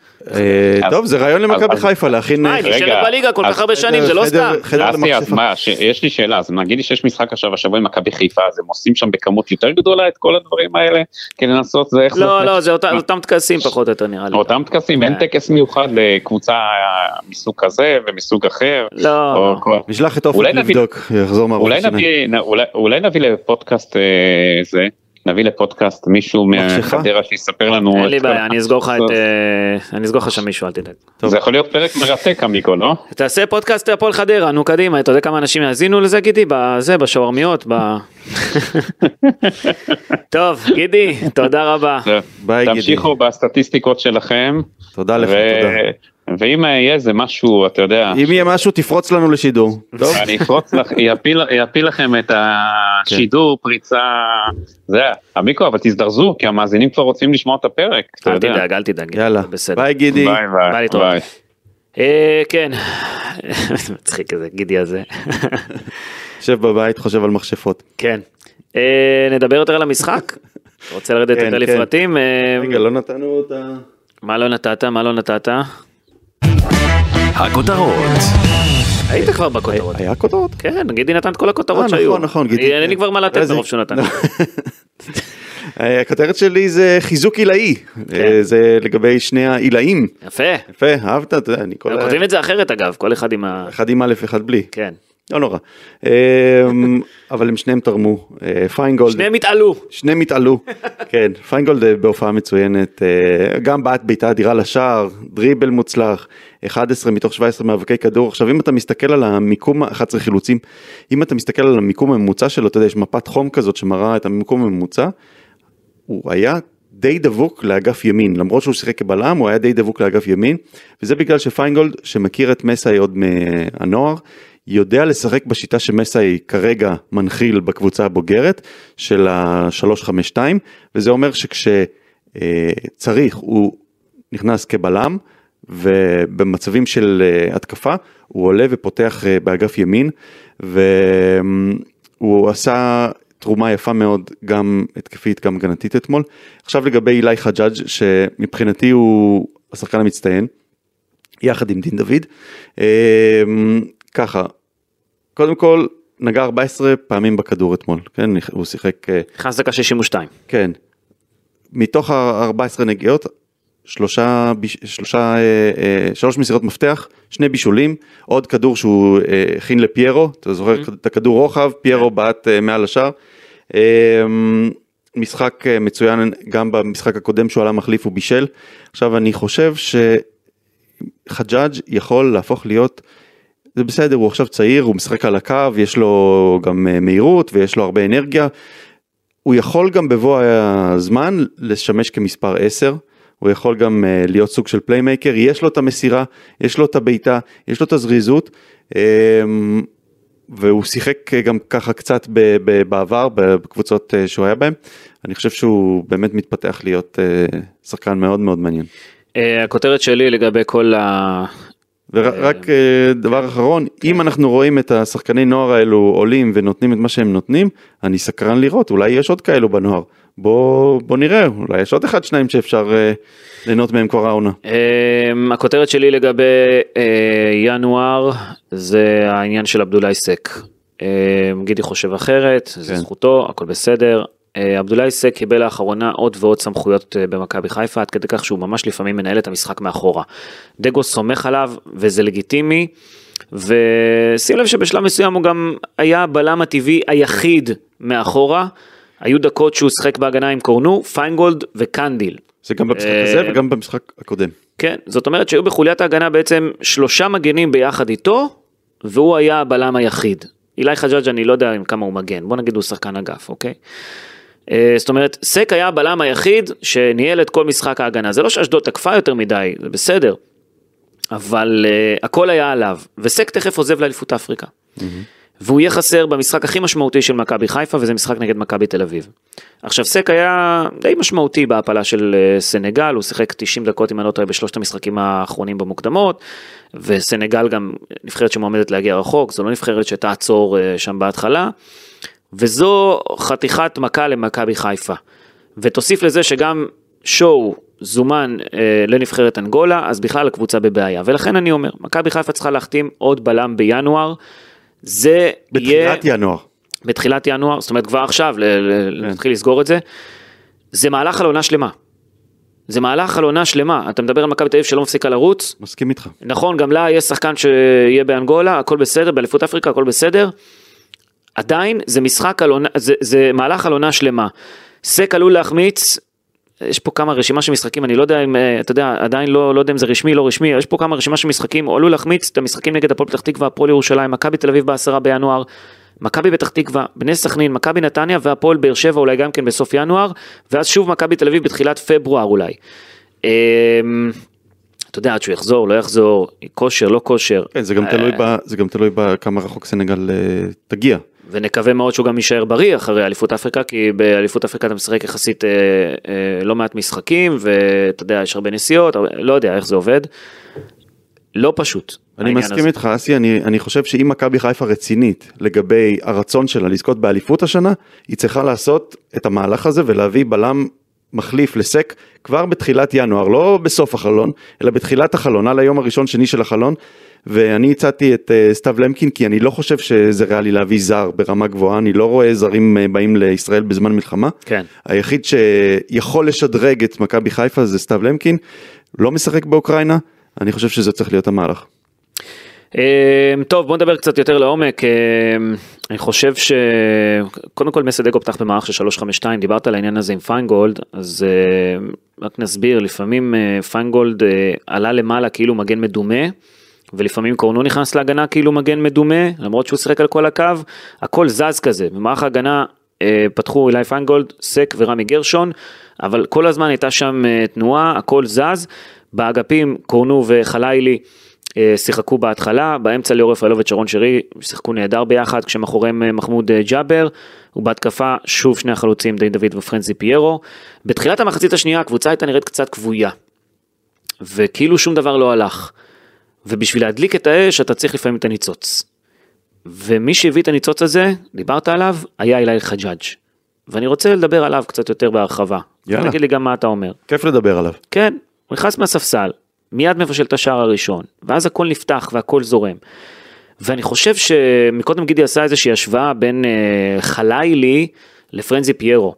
טוב, זה רעיון למכבי חיפה להכין... מה, היא נשארת בליגה כל כך הרבה שנים, זה לא סתם. יש לי שאלה, אז נגיד לי שיש משחק עכשיו השבוע עם מכבי חיפה, אז הם עושים שם בכמות יותר גדולה את כל הדברים האלה, כדי לנסות, זה איך לא, זה... לא, זה אותם טקסים פחות או יותר נראה לי. אותם טקסים, אין. טקס מיוחד לקבוצה מסוג כזה ומסוג אחר. לא, לא. נשלח את אולי לבדוק, יחזור מהראש אולי השיניים. נביא, נ- אולי- נביא לפודקאסט אה, זה, נביא לפודקאסט מישהו מכשפה? מחדרה שיספר לנו. אין לי בעיה, אני אסגור לך את... אה, אני אסגור לך שם מישהו, אל תדאג. זה יכול להיות פרק מרתק עמיקו, לא? תעשה פודקאסט הפועל חדרה, נו קדימה, אתה יודע כמה אנשים יאזינו לזה גידי? בזה, בשווארמיות, ב... טוב, גידי, תודה רבה. ביי, גידי. תמשיכו בסטטיסטיקות שלכם. תודה לך, תודה. ואם יהיה איזה משהו, אתה יודע, אם יהיה משהו, תפרוץ לנו לשידור. טוב? אני אפרוץ לך, יפיל, לכם את השידור, פריצה, זה, עמיקו, אבל תזדרזו, כי המאזינים כבר רוצים לשמוע את הפרק, אל. תדאג, אל תדאג. יאללה, בסדר. ביי גידי. ביי ביי. אה, כן, מצחיק איזה גידי הזה. יושב בבית, חושב על מכשפות. כן. אה, נדבר יותר על המשחק? רוצה לרדת כן, יותר כן. לפרטים? אה, רגע, לא נתנו אותה. מה לא נתת? מה לא נתת? הכותרות, היית כבר בכותרות. היה כותרות? כן, גידי נתן את כל הכותרות אה, שהיו. נכון, נכון, גידי, אני- כן. אין לי כבר מה לתת ברוב שהוא נתן. אה, הכותרת שלי זה חיזוק עילאי, כן. אה, זה לגבי שני העילאים. יפה. יפה, אהבת, אתה יודע, אני כל... כותבים את זה אחרת אגב, כל אחד עם ה... אחד עם א', אחד בלי. כן. לא נורא. אמ, אבל הם שניהם תרמו. אה, פיינגולד, שניהם התעלו. שניהם התעלו. כן, פיינגולד אה, בהופעה מצוינת, אה, גם בעט בעיטה אדירה לשער, דריבל מוצלח, 11 מתוך 17 מאבקי כדור. עכשיו אם אתה מסתכל על המיקום, 11 חילוצים, אם אתה מסתכל על המיקום הממוצע שלו, אתה יודע, יש מפת חום כזאת שמראה את המיקום הממוצע, הוא היה די דבוק לאגף ימין, למרות שהוא שיחק כבלם, הוא היה די דבוק לאגף ימין, וזה בגלל שפיינגולד, שמכיר את מסאי עוד מהנוער, יודע לשחק בשיטה שמסאי כרגע מנחיל בקבוצה הבוגרת של ה-352, וזה אומר שכשצריך הוא נכנס כבלם, ובמצבים של אה, התקפה הוא עולה ופותח אה, באגף ימין, והוא עשה תרומה יפה מאוד גם התקפית גם הגנתית אתמול. עכשיו לגבי אילי חג'אג' שמבחינתי הוא השחקן המצטיין, יחד עם דין דוד. ככה, קודם כל נגע 14 פעמים בכדור אתמול, כן, הוא שיחק, נכנס דקה 62. כן, מתוך ה-14 נגיעות, שלושה, שלושה, אה, אה, שלוש מסירות מפתח, שני בישולים, עוד כדור שהוא אה, הכין לפיירו, אתה זוכר את הכדור רוחב, פיירו בעט אה, מעל השאר. אה, משחק מצוין, גם במשחק הקודם שהוא עלה מחליף הוא בישל. עכשיו אני חושב שחג'אג' יכול להפוך להיות, זה בסדר, הוא עכשיו צעיר, הוא משחק על הקו, יש לו גם אה, מהירות ויש לו הרבה אנרגיה. הוא יכול גם בבוא הזמן לשמש כמספר 10, הוא יכול גם אה, להיות סוג של playmaker, יש לו את המסירה, יש לו את הבעיטה, יש לו את הזריזות, um, והוא שיחק אה, גם ככה קצת בעבר בקבוצות שהוא היה בהן, אני חושב שהוא באמת מתפתח להיות שחקן מאוד מאוד מעניין. אה, הכותרת שלי לגבי כל. ורק אה, דבר אחרון, אם אנחנו רואים את השחקני נוער האלו עולים ונותנים את מה שהם נותנים, אני סקרן לראות, אולי יש עוד כאלו בנוער. בוא, בוא נראה, אולי יש עוד אחד שניים שאפשר אה, ליהנות מהם כבר העונה. אמ, הכותרת שלי לגבי אה, ינואר זה העניין של עבדולאי סק. גידי חושב אחרת, זו כן. זכותו, הכל בסדר. אה, עבדולאי סק קיבל לאחרונה עוד ועוד סמכויות אה, במכבי חיפה, עד כדי כך שהוא ממש לפעמים מנהל את המשחק מאחורה. דגו סומך עליו וזה לגיטימי. ושים לב שבשלב מסוים הוא גם היה הבלם הטבעי היחיד מאחורה. היו דקות שהוא שיחק בהגנה עם קורנו, פיינגולד וקנדיל. זה גם במשחק אה, הזה וגם במשחק הקודם. כן, זאת אומרת שהיו בחוליית ההגנה בעצם שלושה מגנים ביחד איתו, והוא היה הבלם היחיד. אילי חג'אג' אני לא יודע עם כמה הוא מגן, בוא נגיד הוא שחקן אגף, אוקיי? אה, זאת אומרת, סק היה הבלם היחיד שניהל את כל משחק ההגנה. זה לא שאשדוד תקפה יותר מדי, זה בסדר, אבל uh, הכל היה עליו, וסק תכף עוזב לאליפות אפריקה. והוא יהיה חסר במשחק הכי משמעותי של מכבי חיפה, וזה משחק נגד מכבי תל אביב. עכשיו סק היה די משמעותי בהעפלה של אה, סנגל, הוא שיחק 90 דקות אם אני לא טועה בשלושת המשחקים האחרונים במוקדמות, וסנגל גם נבחרת שמועמדת להגיע רחוק, זו לא נבחרת שתעצור אה, שם בהתחלה, וזו חתיכת מכה למכבי חיפה. ותוסיף לזה שגם שואו זומן אה, לנבחרת אנגולה, אז בכלל הקבוצה בבעיה. ולכן אני אומר, מכבי חיפה צריכה להחתים עוד בלם בינואר. זה יהיה... בתחילת ינואר. בתחילת ינואר, זאת אומרת כבר עכשיו, ל- ל- כן. לסגור את זה. זה מהלך על עונה שלמה. זה מהלך על עונה שלמה. אתה מדבר על מכבי תל אביב שלא מפסיקה לרוץ. מסכים איתך. נכון, גם לה יש שחקן שיהיה באנגולה, הכל בסדר, באליפות אפריקה, הכל בסדר. עדיין זה משחק על עונה, זה, זה מהלך על עונה שלמה. סק עלול להחמיץ, יש פה כמה רשימה של משחקים, אני לא יודע אם, אה, אתה יודע, עדיין לא, לא יודע אם זה רשמי, לא רשמי, יש פה כמה רשימה של משחקים, הוא עלול להחמיץ את המשחקים נגד הפועל פתח תקווה, הפועל ירושלים, מכבי תל אביב בעשרה בינואר, מכבי פתח תקווה, בני סכנין, מכבי נתניה והפועל באר שבע אולי גם כן בסוף ינואר, ואז שוב מכבי תל אביב בתחילת פברואר אולי. אמ, אתה יודע, עד שהוא יחזור, לא יחזור, כושר, לא כושר. כן, זה גם תלוי תלוי בכמה רחוק סנגל אה, תגיע. ונקווה מאוד שהוא גם יישאר בריא אחרי אליפות אפריקה, כי באליפות אפריקה אתה משחק יחסית אה, אה, לא מעט משחקים, ואתה יודע, יש הרבה נסיעות, לא יודע איך זה עובד. לא פשוט. אני מסכים הזה. איתך אסי, אני, אני חושב שאם מכבי חיפה רצינית לגבי הרצון שלה לזכות באליפות השנה, היא צריכה לעשות את המהלך הזה ולהביא בלם מחליף לסק כבר בתחילת ינואר, לא בסוף החלון, אלא בתחילת החלון, על היום הראשון שני של החלון, ואני הצעתי את uh, סתיו למקין כי אני לא חושב שזה ריאלי להביא זר ברמה גבוהה, אני לא רואה זרים uh, באים לישראל בזמן מלחמה. כן. היחיד שיכול לשדרג את מכבי חיפה זה סתיו למקין, לא משחק באוקראינה, אני חושב שזה צריך להיות המהלך. אמ, טוב בוא נדבר קצת יותר לעומק אמ, אני חושב שקודם כל מסאי דגו פתח במערך של 352 דיברת על העניין הזה עם פיינגולד אז אמ, רק נסביר לפעמים אה, פיינגולד אה, עלה למעלה כאילו מגן מדומה. ולפעמים קורנו נכנס להגנה כאילו מגן מדומה למרות שהוא שיחק על כל הקו הכל זז כזה במערך ההגנה אה, פתחו אילי פיינגולד סק ורמי גרשון אבל כל הזמן הייתה שם אה, תנועה הכל זז באגפים קורנו וחלילי אה, שיחקו בהתחלה, באמצע ליאור רפאלוב ושרון שרי שיחקו נהדר ביחד, כשמאחוריהם אה, מחמוד אה, ג'אבר, ובהתקפה שוב שני החלוצים די דוד ופרנזי פיירו. בתחילת המחצית השנייה הקבוצה הייתה נראית קצת כבויה, וכאילו שום דבר לא הלך. ובשביל להדליק את האש אתה צריך לפעמים את הניצוץ. ומי שהביא את הניצוץ הזה, דיברת עליו, היה אילי חג'אג'. ואני רוצה לדבר עליו קצת יותר בהרחבה. יאללה. תגיד לי גם מה אתה אומר. כיף לדבר עליו. כן, הוא נכנס מהספסל, מיד מבשל את השער הראשון, ואז הכל נפתח והכל זורם. ואני חושב שמקודם גידי עשה איזושהי השוואה בין אה, חלילי לפרנזי פיירו.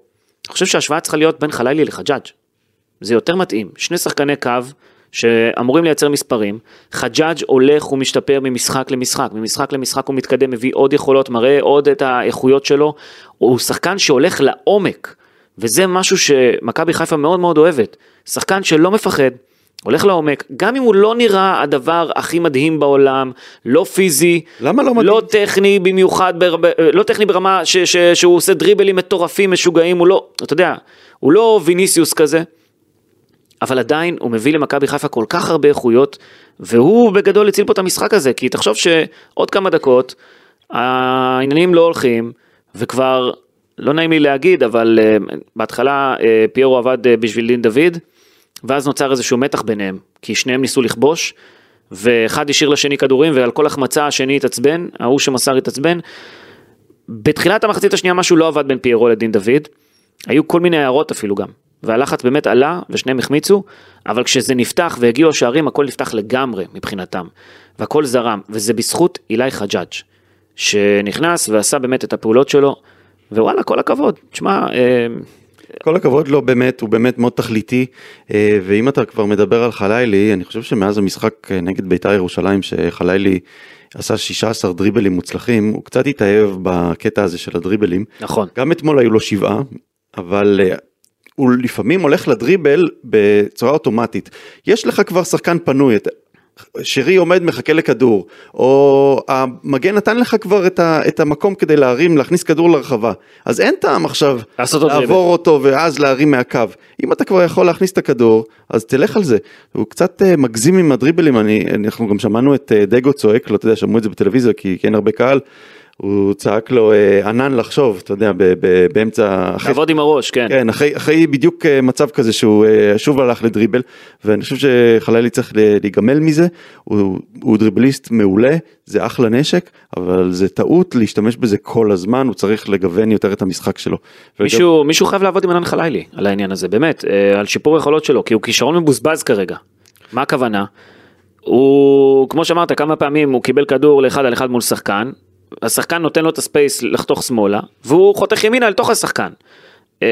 אני חושב שההשוואה צריכה להיות בין חלילי לחג'אג'. זה יותר מתאים, שני שחקני קו שאמורים לייצר מספרים, חג'אג' הולך ומשתפר ממשחק למשחק, ממשחק למשחק הוא מתקדם, מביא עוד יכולות, מראה עוד את האיכויות שלו, הוא שחקן שהולך לעומק, וזה משהו שמכבי חיפה מאוד מאוד אוהבת, שחקן שלא מפחד, הולך לעומק, גם אם הוא לא נראה הדבר הכי מדהים בעולם, לא פיזי, למה לא מדהים? לא טכני במיוחד, בר... לא טכני ברמה ש... ש... שהוא עושה דריבלים מטורפים, משוגעים, הוא לא, אתה יודע, הוא לא ויניסיוס כזה, אבל עדיין הוא מביא למכבי חיפה כל כך הרבה איכויות, והוא בגדול הציל פה את המשחק הזה, כי תחשוב שעוד כמה דקות, העניינים לא הולכים, וכבר, לא נעים לי להגיד, אבל uh, בהתחלה uh, פיירו עבד uh, בשביל דין דוד, ואז נוצר איזשהו מתח ביניהם, כי שניהם ניסו לכבוש, ואחד השאיר לשני כדורים, ועל כל החמצה השני התעצבן, ההוא שמסר התעצבן. בתחילת המחצית השנייה משהו לא עבד בין פיירו לדין דוד, היו כל מיני הערות אפילו גם, והלחץ באמת עלה ושניהם החמיצו, אבל כשזה נפתח והגיעו השערים הכל נפתח לגמרי מבחינתם, והכל זרם, וזה בזכות אילי חג'אג', שנכנס ועשה באמת את הפעולות שלו, ווואלה כל הכבוד, תשמע, אה, כל הכבוד לו באמת, הוא באמת מאוד תכליתי, אה, ואם אתה כבר מדבר על חלילי, אני חושב שמאז המשחק אה, נגד בית"ר ירושלים, שחלילי עשה 16 דריבלים מוצלחים, הוא קצת התאהב בקטע הזה של הדריבלים. נכון. גם אתמול היו לו שבעה, אבל אה, הוא לפעמים הולך לדריבל בצורה אוטומטית. יש לך כבר שחקן פנוי, שרי עומד מחכה לכדור, או המגן נתן לך כבר את, ה, את המקום כדי להרים, להכניס כדור לרחבה, אז אין טעם עכשיו לעבור אותו ואז להרים מהקו. אם אתה כבר יכול להכניס את הכדור, אז תלך על זה. הוא קצת uh, מגזים עם הדריבלים, אני, אנחנו גם שמענו את uh, דגו צועק לו, אתה יודע, שמעו את זה בטלוויזיה כי, כי אין הרבה קהל. הוא צעק לו uh, ענן לחשוב, אתה יודע, ב, ב, באמצע... לעבוד עם הראש, כן. כן, אחרי, אחרי בדיוק אה, מצב כזה שהוא אה, שוב הלך לדריבל, ואני חושב שחלילי צריך להיגמל מזה, הוא, הוא דריבליסט מעולה, זה אחלה נשק, אבל זה טעות להשתמש בזה כל הזמן, הוא צריך לגוון יותר את המשחק שלו. מישהו, מישהו חייב לעבוד עם ענן חלילי על העניין הזה, באמת, אה, על שיפור היכולות שלו, כי הוא כישרון מבוזבז כרגע. מה הכוונה? הוא, כמו שאמרת, כמה פעמים הוא קיבל כדור לאחד על אחד מול שחקן, השחקן נותן לו את הספייס לחתוך שמאלה, והוא חותך ימינה לתוך השחקן. אה,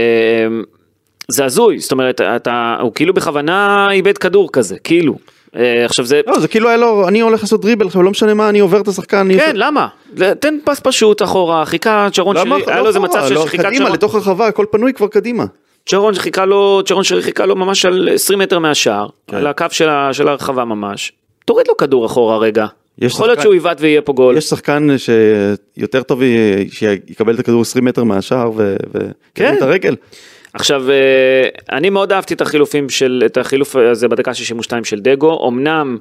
זה הזוי, זאת אומרת, אתה, הוא כאילו בכוונה איבד כדור כזה, כאילו. אה, עכשיו זה, לא, זה כאילו היה לו, אני הולך לעשות דריבל, עכשיו לא משנה מה, אני עובר את השחקן. אני כן, עושה- למה? תן פס פשוט אחורה, חיכה למה? שרי, היה לא לו איזה מצב אחורה, לא, שחיכה קדימה, שרון. לתוך הרחבה, הכל פנוי כבר קדימה. צ'רון חיכה לו, צ'רון שרי חיכה לו ממש על 20 מטר מהשער, כן. על הקו של, של הרחבה ממש. תוריד לו כדור אחורה רגע. יכול להיות שחקן- שהוא יבעט ויהיה פה גול. יש שחקן שיותר טוב שיקבל את הכדור 20 מטר מהשער כן. את הרגל. עכשיו, אה, אני מאוד אהבתי את החילופים של, את החילוף הזה בדקה 62 של דגו, אמנם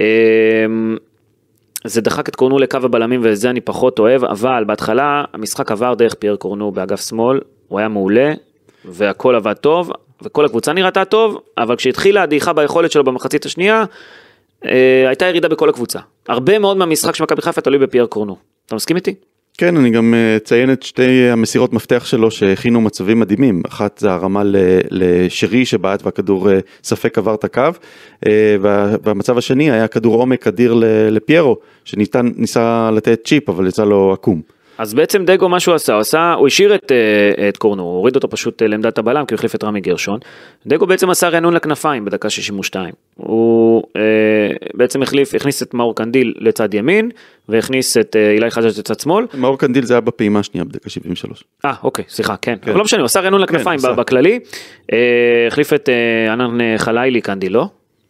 אה, זה דחק את קורנו לקו הבלמים ואת זה אני פחות אוהב, אבל בהתחלה המשחק עבר דרך פייר קורנו באגף שמאל, הוא היה מעולה, והכל עבד טוב, וכל הקבוצה נראתה טוב, אבל כשהתחילה הדעיכה ביכולת שלו במחצית השנייה, אה, הייתה ירידה בכל הקבוצה. הרבה מאוד מהמשחק של מכבי חיפה תלוי בפייר קורנו. אתה מסכים איתי? כן, אני גם אה, אציין את שתי המסירות מפתח שלו שהכינו מצבים מדהימים. אחת זה הרמה לשרי שבעט והכדור אה, ספק עבר את הקו, וה- והמצב השני היה כדור עומק אדיר לפיירו, שניסה לתת צ'יפ אבל יצא לו עקום. אז בעצם דגו מה שהוא עשה, הוא עשה, הוא השאיר את, אה, את קורנו, הוא הוריד אותו פשוט אה, לעמדת הבלם כי הוא החליף את רמי גרשון. דגו בעצם עשה רענון לכנפיים בדקה 62. הוא אה, בעצם החליף, הכניס את מאור קנדיל לצד ימין, והכניס את אה, אילי חג'ג' לצד שמאל. מאור קנדיל זה היה בפעימה השנייה בדקה 73. אה, אוקיי, סליחה, כן. אבל לא משנה, הוא עשה רענון לכנפיים עשה. בכללי. אה, החליף את אה, ענאן חלאילי קנדיל, לא?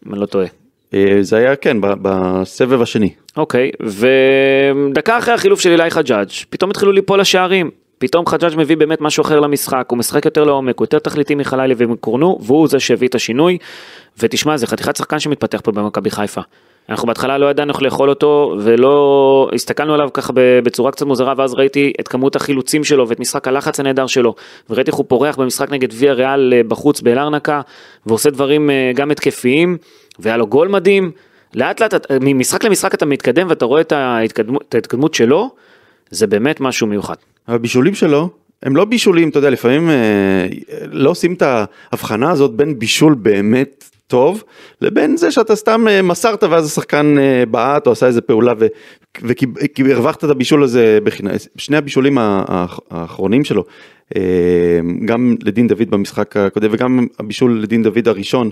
אם אני לא טועה. אה, זה היה כן בסבב השני. אוקיי, ודקה אחרי החילוף של אילי חג'אג', פתאום התחילו ליפול השערים. פתאום חג'אג' מביא באמת משהו אחר למשחק, הוא משחק יותר לעומק, הוא יותר תכליתי מחלאילי ומקורנו, והוא זה שהביא את השינוי. ותשמע, זה חתיכת שחקן שמתפתח פה במכבי חיפה. אנחנו בהתחלה לא ידענו איך לאכול אותו, ולא הסתכלנו עליו ככה בצורה קצת מוזרה, ואז ראיתי את כמות החילוצים שלו ואת משחק הלחץ הנהדר שלו, וראיתי איך הוא פורח במשחק נגד ויה ריאל אה, בחוץ באלרנקה, ועושה דברים אה, גם התקפיים, והיה לו גול מדהים. לאט לאט, ממשחק למשחק אתה מתקדם ואתה רואה את ההתקדמות, את ההתקדמות שלו, זה באמת משהו מיוחד. הבישולים שלו הם לא בישולים, אתה יודע, לפעמים אה, לא עושים את ההבחנה הזאת בין בישול באמת טוב, לבין זה שאתה סתם אה, מסרת ואז השחקן אה, בעט או עשה איזה פעולה והרווחת את הבישול הזה בחינם. שני הבישולים האחרונים שלו, גם לדין דוד במשחק הקודם וגם הבישול לדין דוד הראשון,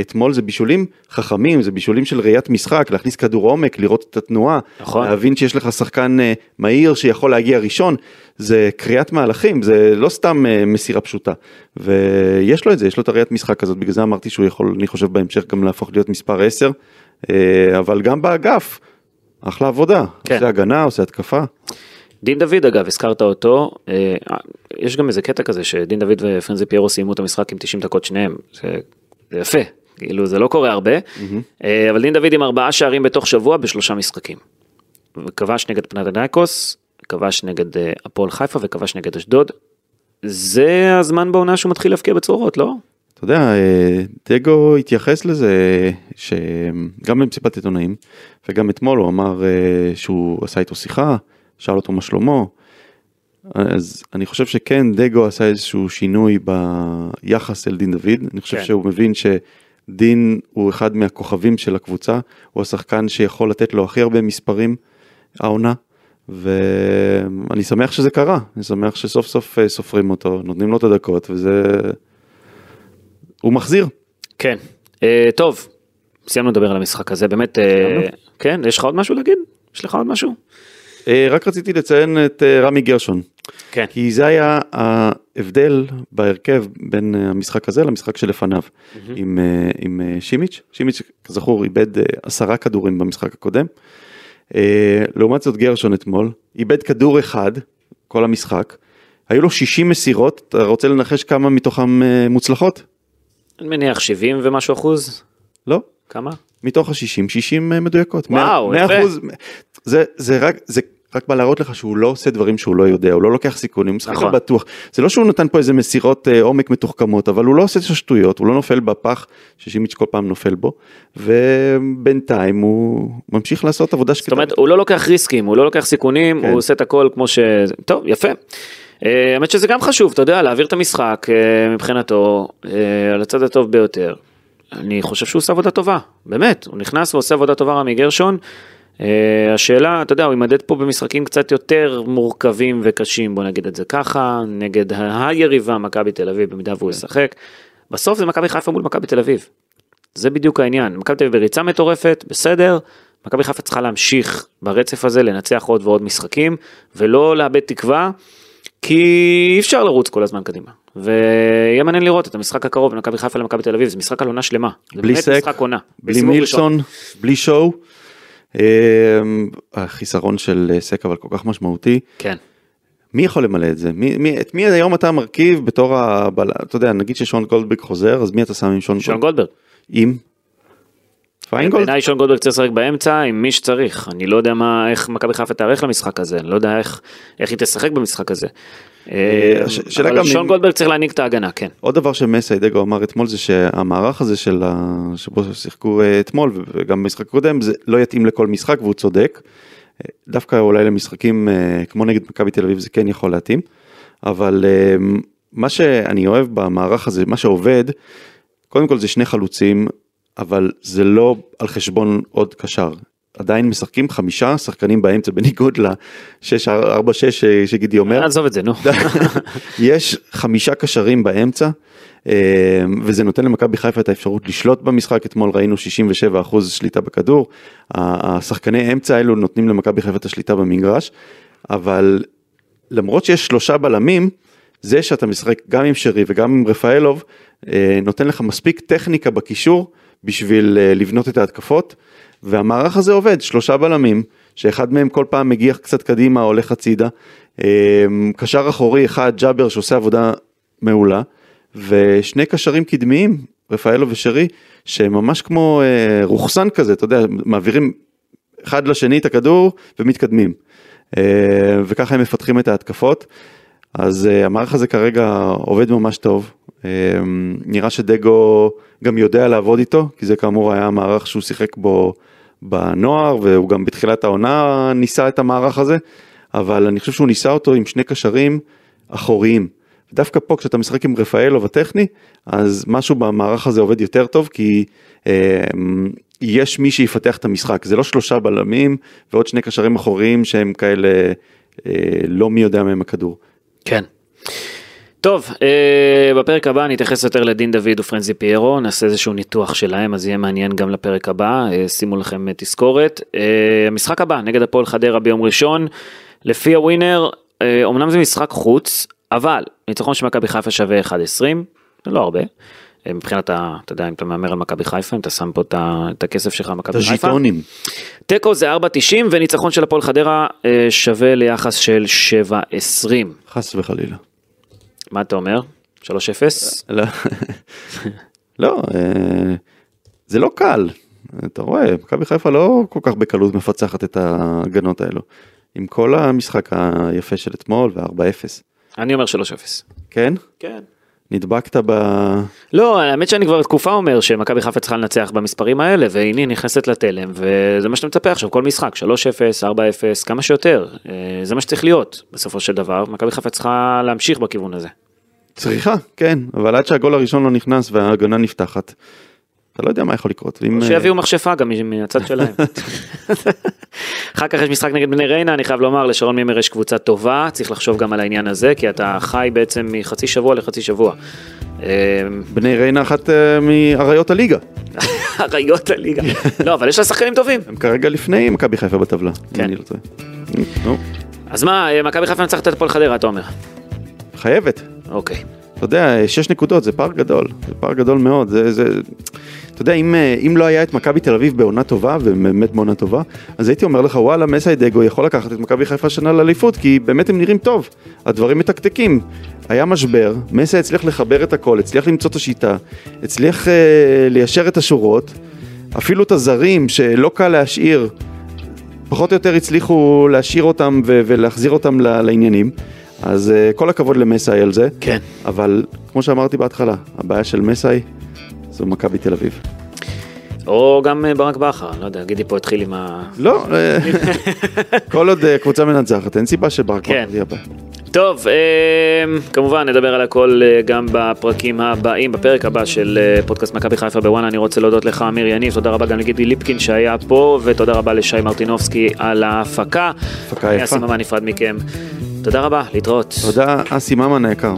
אתמול זה בישולים חכמים, זה בישולים של ראיית משחק, להכניס כדור עומק, לראות את התנועה, נכון. להבין שיש לך שחקן אה, מהיר שיכול להגיע ראשון, זה קריאת מהלכים, זה לא סתם אה, מסירה פשוטה. ויש לו את זה, יש לו את הראיית משחק הזאת, בגלל זה אמרתי שהוא יכול, אני חושב בהמשך גם להפוך להיות מספר 10, אה, אבל גם באגף, אחלה עבודה, כן. עושה הגנה, עושה התקפה. דין דוד אגב, הזכרת אותו, אה, יש גם איזה קטע כזה שדין דוד ופרנזי פיירו סיימו את המשחק עם 90 דקות שניהם, זה, זה יפה, כאילו זה לא קורה הרבה, אה, אבל דין דוד עם ארבעה שערים בתוך שבוע בשלושה משחקים. וכבש נגד פנדנייקוס, כבש נגד אה, הפועל חיפה וכבש נגד אשדוד. זה הזמן בעונה שהוא מתחיל להבקיע בצרורות, לא? אתה יודע, דגו התייחס לזה שגם במסיבת עיתונאים וגם אתמול הוא אמר שהוא עשה איתו שיחה, שאל אותו מה שלמה. אז אני חושב שכן דגו עשה איזשהו שינוי ביחס אל דין דוד, אני חושב כן. שהוא מבין שדין הוא אחד מהכוכבים של הקבוצה, הוא השחקן שיכול לתת לו הכי הרבה מספרים העונה. ואני שמח שזה קרה, אני שמח שסוף סוף אה, סופרים אותו, נותנים לו את הדקות וזה... הוא מחזיר. כן. אה, טוב, סיימנו לדבר על המשחק הזה, באמת, אה? כן, יש לך עוד משהו להגיד? יש לך עוד משהו? אה, רק רציתי לציין את אה, רמי גרשון, כן. כי זה היה ההבדל בהרכב בין אה, המשחק הזה למשחק שלפניו, עם, אה, עם אה, שימיץ', שימיץ' כזכור איבד עשרה כדורים במשחק הקודם, לעומת זאת גרשון אתמול, איבד כדור אחד כל המשחק, היו לו 60 מסירות, אתה רוצה לנחש כמה מתוכם מוצלחות? אני מניח 70 ומשהו אחוז? לא. כמה? מתוך ה-60, 60 מדויקות. וואו, 100 יפה. אחוז, זה, זה רק, זה רק בא להראות לך שהוא לא עושה דברים שהוא לא יודע, הוא לא לוקח סיכונים, הוא משחק נכון. בטוח. זה לא שהוא נתן פה איזה מסירות אה, עומק מתוחכמות, אבל הוא לא עושה את השטויות, הוא לא נופל בפח ששימיץ' כל פעם נופל בו, ובינתיים הוא ממשיך לעשות עבודה שקטה. זאת אומרת, הוא לא לוקח ריסקים, הוא לא לוקח סיכונים, כן. הוא עושה את הכל כמו ש... טוב, יפה. אה, האמת שזה גם חשוב, אתה יודע, להעביר את המשחק אה, מבחינתו אה, על הצד הטוב ביותר. אני חושב שהוא עושה עבודה טובה, באמת, הוא נכנס ועושה עבודה טובה רמי גרשון. אה, השאלה, אתה יודע, הוא יימדד פה במשחקים קצת יותר מורכבים וקשים, בוא נגיד את זה ככה, נגד היריבה מכבי תל אביב, במידה והוא ישחק. בסוף זה מכבי חיפה מול מכבי תל אביב. זה בדיוק העניין, מכבי תל אביב בריצה מטורפת, בסדר, מכבי חיפה צריכה להמשיך ברצף הזה, לנצח עוד ועוד משחקים, ולא לאבד תקווה, כי אי אפשר לרוץ כל הזמן קדימה. ויהיה מעניין לראות את המשחק הקרוב בין מכבי חיפה למכבי תל אביב, זה משחק על עונה שלמה. בלי סק. בלי. מילסון, בלי שואו. אה, החיסרון של אה, סק אבל כל כך משמעותי. כן. מי יכול למלא את זה? מי, מי, את מי היום אתה מרכיב בתור הבלם? אתה יודע, נגיד ששון גולדברג חוזר, אז מי אתה שם עם שון שון גולדברג? גולדברג. עם? פיינגולד? בעיניי שון גולדברג צריך לשחק באמצע עם מי שצריך. אני לא יודע מה, איך מכבי חיפה תיערך למשחק הזה, אני לא יודע איך, איך היא תשחק במשחק הזה. אה, הש- שאלה אבל גם שון אם- גולדברג צריך להנהיג את ההגנה, כן. עוד דבר שמסיידגו אמר אתמול זה שהמערך הזה של ה... שבו שיחקו אה, אתמול וגם במשחק הקודם זה לא יתאים לכל משחק והוא צודק. אה, דווקא אולי למשחקים אה, כמו נגד מכבי תל אביב זה כן יכול להתאים. אבל אה, מה שאני אוהב במערך הזה, מה שעובד, קודם כל זה שני חלוצים, אבל זה לא על חשבון עוד קשר. עדיין משחקים חמישה שחקנים באמצע בניגוד ל-6-4-6 שגידי אומר. עזוב את זה, נו. יש חמישה קשרים באמצע, אה, וזה נותן למכבי חיפה את האפשרות לשלוט במשחק, אתמול ראינו 67% שליטה בכדור, השחקני אמצע האלו נותנים למכבי חיפה את השליטה במגרש, אבל למרות שיש שלושה בלמים, זה שאתה משחק גם עם שרי וגם עם רפאלוב, אה, נותן לך מספיק טכניקה בקישור בשביל אה, לבנות את ההתקפות, והמערך הזה עובד, שלושה בלמים, שאחד מהם כל פעם מגיע קצת קדימה, הולך הצידה, אה, קשר אחורי אחד, ג'אבר שעושה עבודה מעולה, ושני קשרים קדמיים, רפאלו ושרי, שהם ממש כמו אה, רוחסן כזה, אתה יודע, מעבירים אחד לשני את הכדור ומתקדמים. אה, וככה הם מפתחים את ההתקפות. אז אה, המערך הזה כרגע עובד ממש טוב. אה, נראה שדגו גם יודע לעבוד איתו, כי זה כאמור היה המערך שהוא שיחק בו בנוער, והוא גם בתחילת העונה ניסה את המערך הזה, אבל אני חושב שהוא ניסה אותו עם שני קשרים אחוריים. דווקא פה כשאתה משחק עם רפאלוב הטכני, אז משהו במערך הזה עובד יותר טוב, כי אה, יש מי שיפתח את המשחק, זה לא שלושה בלמים ועוד שני קשרים אחוריים שהם כאלה אה, לא מי יודע מהם הכדור. כן. טוב, אה, בפרק הבא נתייחס יותר לדין דוד ופרנזי פיירו, נעשה איזשהו ניתוח שלהם, אז יהיה מעניין גם לפרק הבא, אה, שימו לכם אה, תזכורת. אה, המשחק הבא, נגד הפועל חדרה ביום ראשון, לפי הווינר, אה, אומנם זה משחק חוץ, אבל ניצחון של מכבי חיפה שווה 1.20, זה לא הרבה. אה, מבחינת, ה, אתה יודע, אם אתה מהמר על מכבי חיפה, אם אתה שם פה את את הכסף שלך על את מכבי חיפה. הז'יטונים. תיקו זה 4.90 וניצחון של הפועל חדרה אה, שווה ליחס של 7.20. חס וחלילה. מה אתה אומר? 3-0? לא, לא אה, זה לא קל, אתה רואה, מכבי חיפה לא כל כך בקלות מפצחת את ההגנות האלו. עם כל המשחק היפה של אתמול ו-4-0. אני אומר 3-0. כן? כן. נדבקת ב... לא, האמת שאני כבר תקופה אומר שמכבי חיפה צריכה לנצח במספרים האלה, והנה נכנסת לתלם, וזה מה שאתה מצפה עכשיו, כל משחק, 3-0, 4-0, כמה שיותר. אה, זה מה שצריך להיות, בסופו של דבר, מכבי חיפה צריכה להמשיך בכיוון הזה. צריכה, כן, אבל עד שהגול הראשון לא נכנס וההגנה נפתחת, אתה לא יודע מה יכול לקרות. ואם, או שיביאו מכשפה גם מהצד שלהם. אחר כך יש משחק נגד בני ריינה, אני חייב לומר, לשרון מימר יש קבוצה טובה, צריך לחשוב גם על העניין הזה, כי אתה חי בעצם מחצי שבוע לחצי שבוע. אה, בני ריינה אחת אה, מאריות הליגה, אריות הליגה. לא, אבל יש לה שחקנים טובים. הם כרגע לפני מכבי חיפה בטבלה, כן. אם אני לא טועה. אז מה, אה, מכבי חיפה מנצחת את הפועל חדרה, אתה אומר? חייבת. אוקיי. אתה יודע, שש נקודות זה פער גדול, זה פער גדול מאוד, זה, זה, אתה יודע, אם, אה, אם לא היה את מכבי תל אביב בעונה טובה, ובאמת בעונה טובה, אז הייתי אומר לך, וואלה, מסיידגו יכול לקחת את מכבי חיפה שנה לאליפות, כי באמת הם נראים טוב, הדברים מתקתקים. היה משבר, מסי הצליח לחבר את הכל, הצליח למצוא את השיטה, הצליח אה, ליישר את השורות, אפילו את הזרים שלא קל להשאיר, פחות או יותר הצליחו להשאיר אותם ו- ולהחזיר אותם לעניינים. אז uh, כל הכבוד למסאי על זה. כן. אבל כמו שאמרתי בהתחלה, הבעיה של מסאי זו מכבי תל אביב. או גם אה, ברק בכר, לא יודע, גידי פה התחיל עם ה... לא, אה, כל עוד אה, קבוצה מנצחת, אין סיבה שברק כן. בכר יהיה הבעיה. טוב, כמובן נדבר על הכל גם בפרקים הבאים, בפרק הבא של פודקאסט מכבי חיפה בוואנה. אני רוצה להודות לך, אמיר יניב, תודה רבה גם לגידי ליפקין שהיה פה, ותודה רבה לשי מרטינובסקי על ההפקה. הפקה אני יפה. אסי ממן נפרד מכם. תודה רבה, להתראות. תודה, אסי ממן היקר.